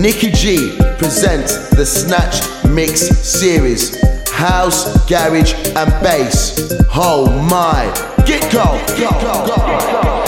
Nicky G presents the Snatch Mix series. House, garage, and bass. Oh my. Get go, go, go, go.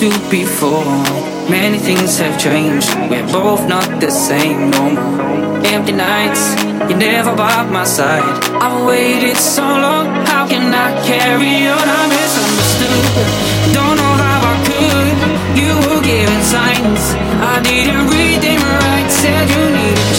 used to before. Many things have changed, we're both not the same no more. Empty nights, you never by my side. I've waited so long, how can I carry on? I misunderstood, don't know how I could. You were giving signs, I didn't read them right, said you needed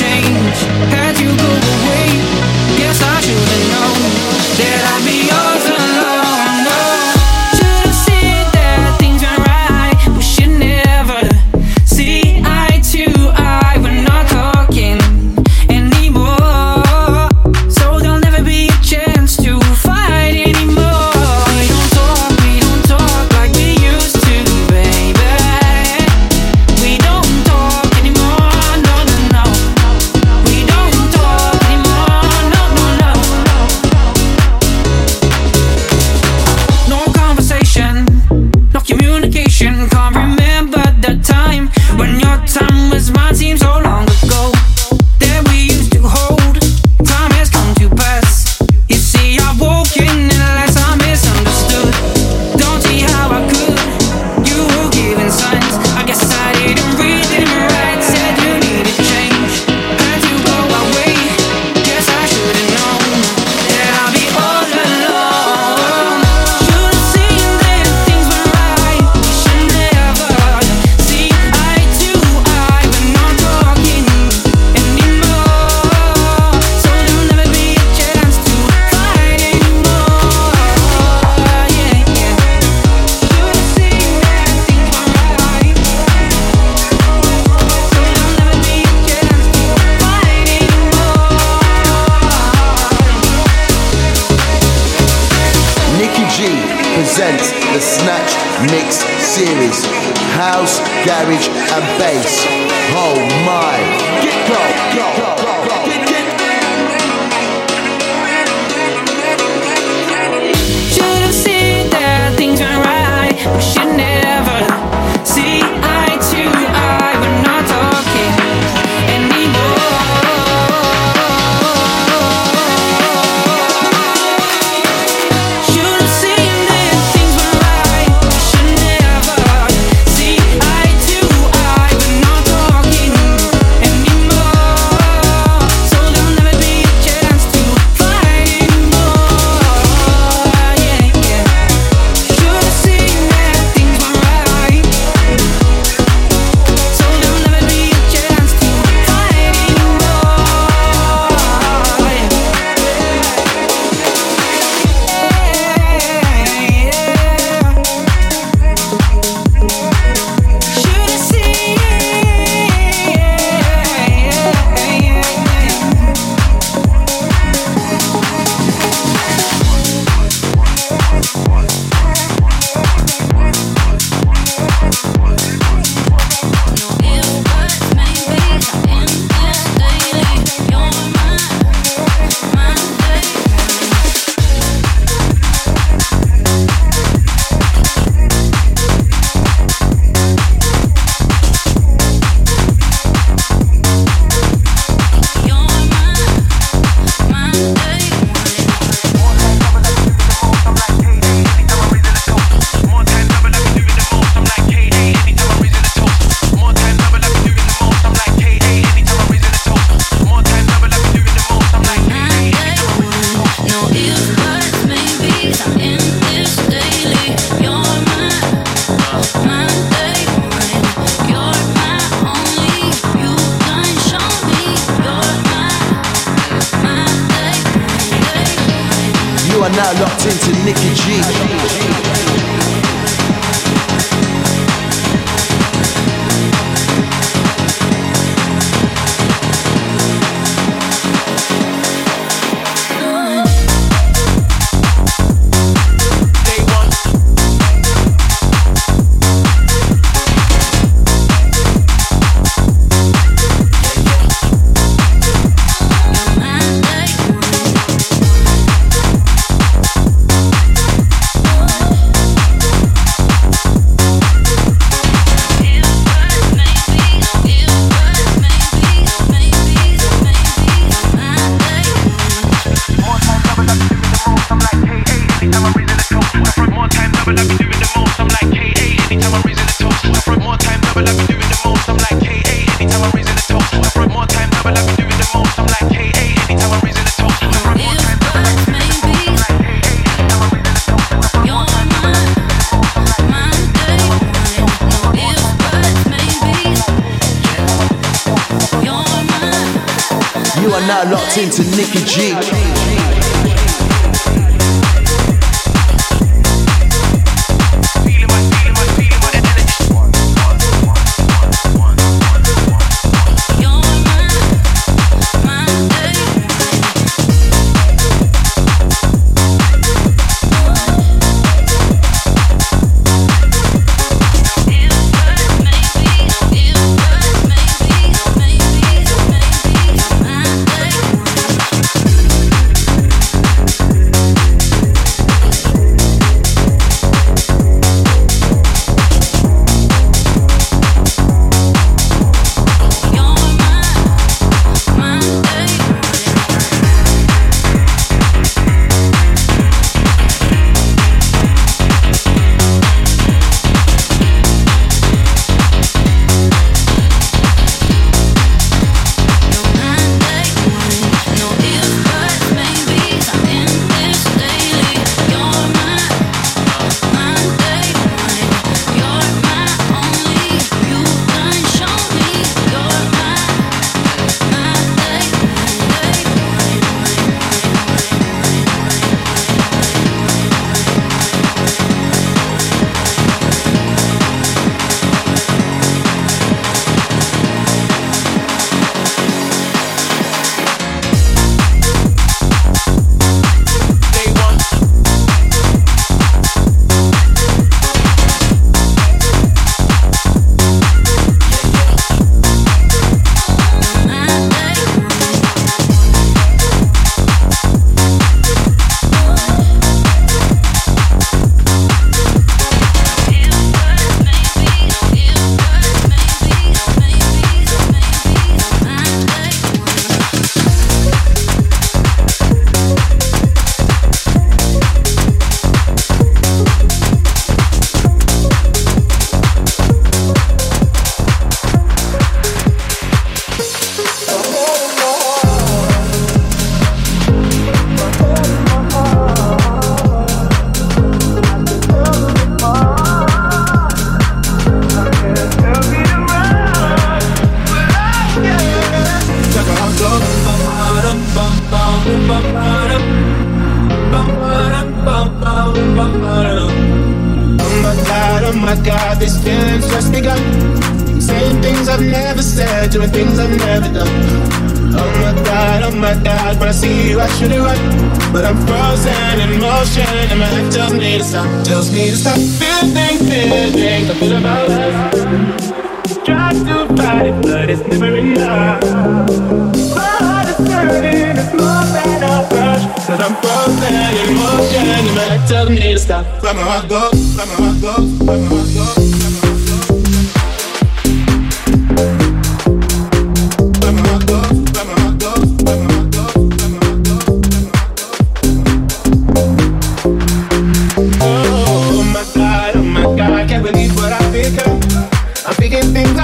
now locked into Nicky G.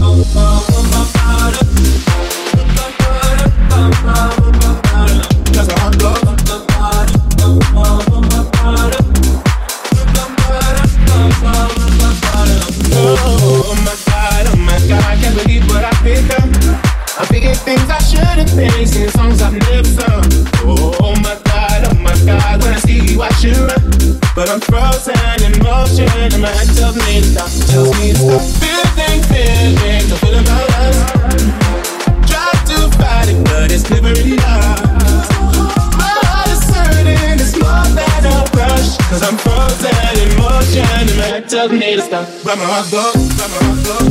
oh, oh. Tell the haters stop. Where my heart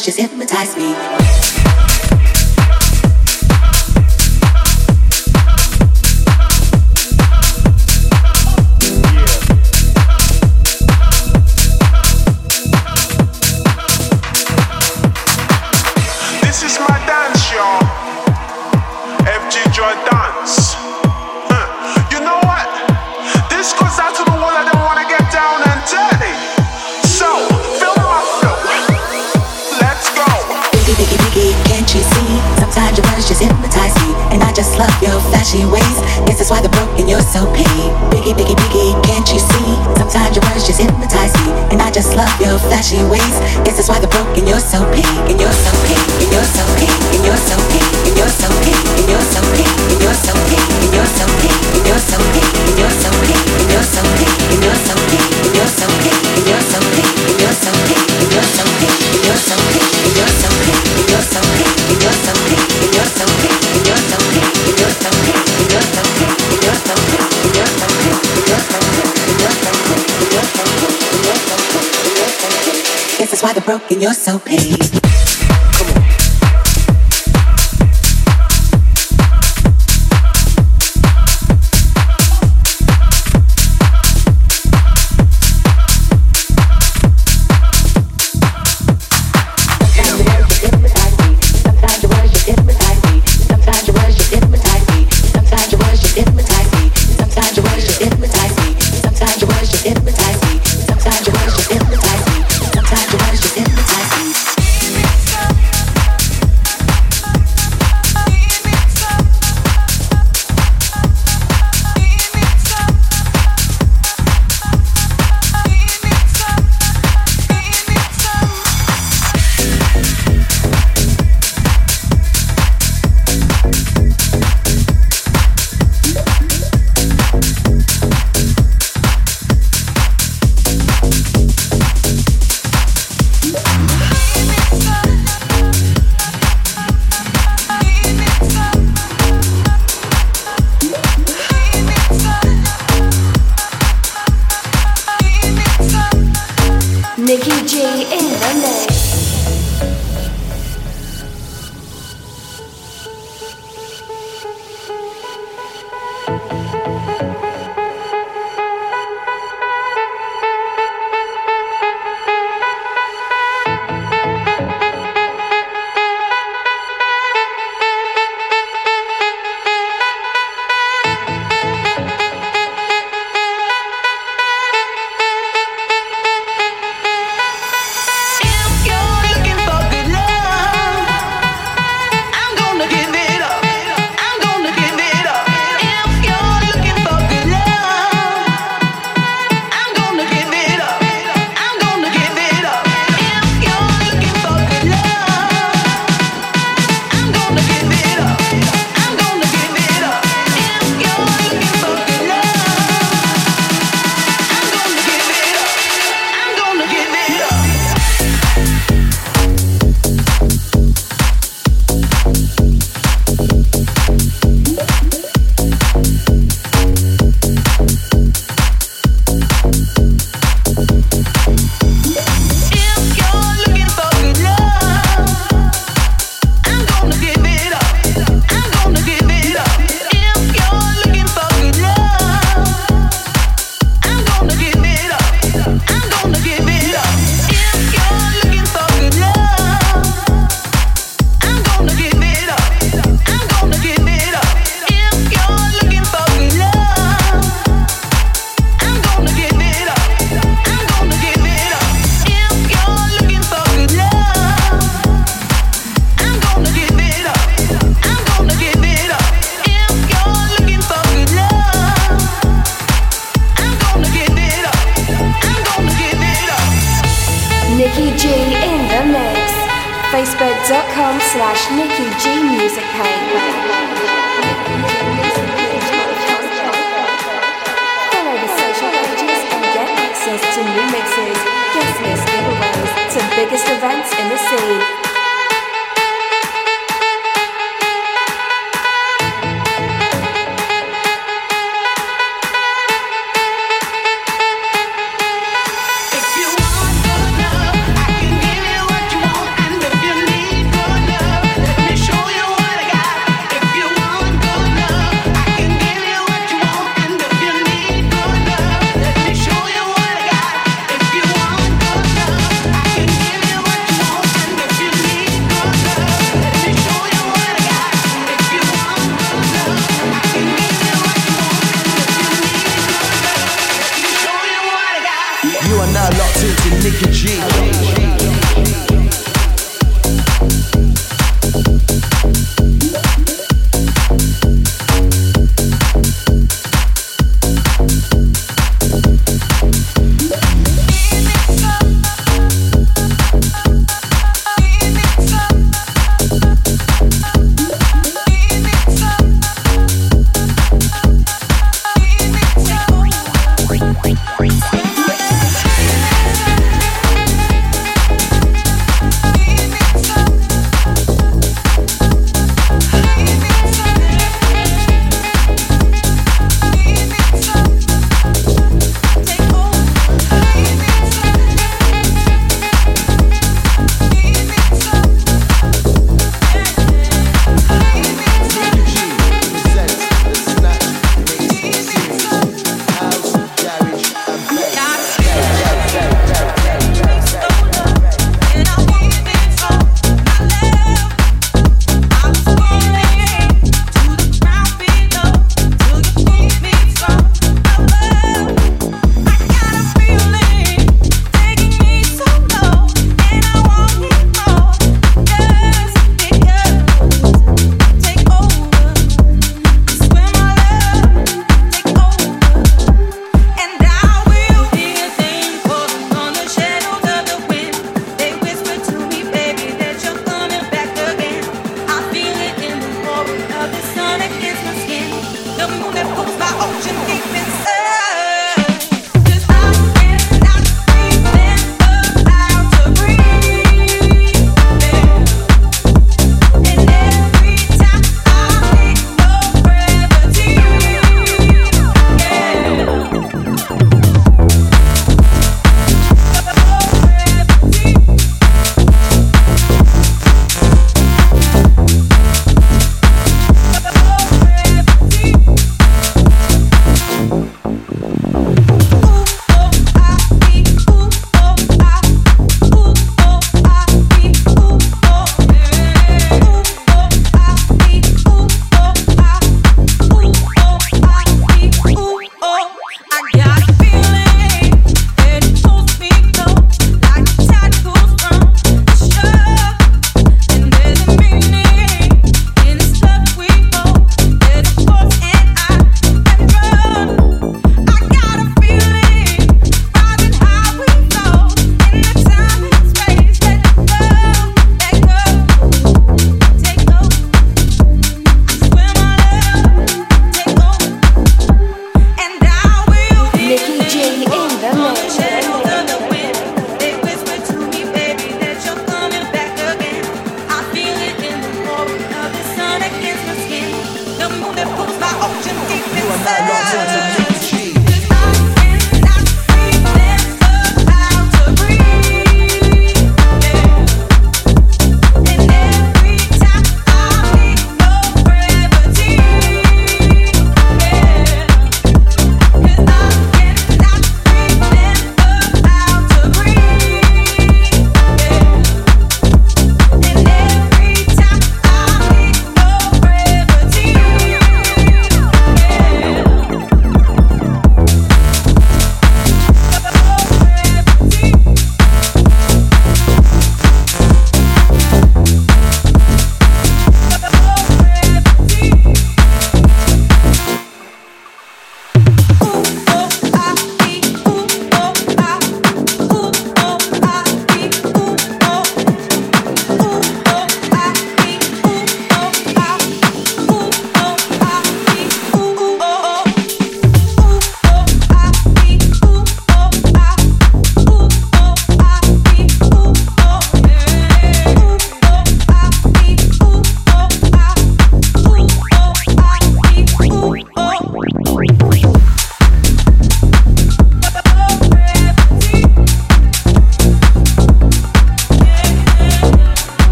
just hypnotize me. flashy ways. Guess that's why they're you're so big and you're so. broken, you're so paid.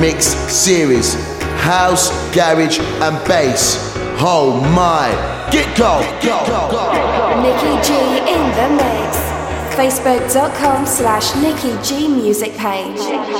mix series house, garage, and bass. Oh my, get go! Nicky G in the mix. Facebook.com slash Nicky G music page.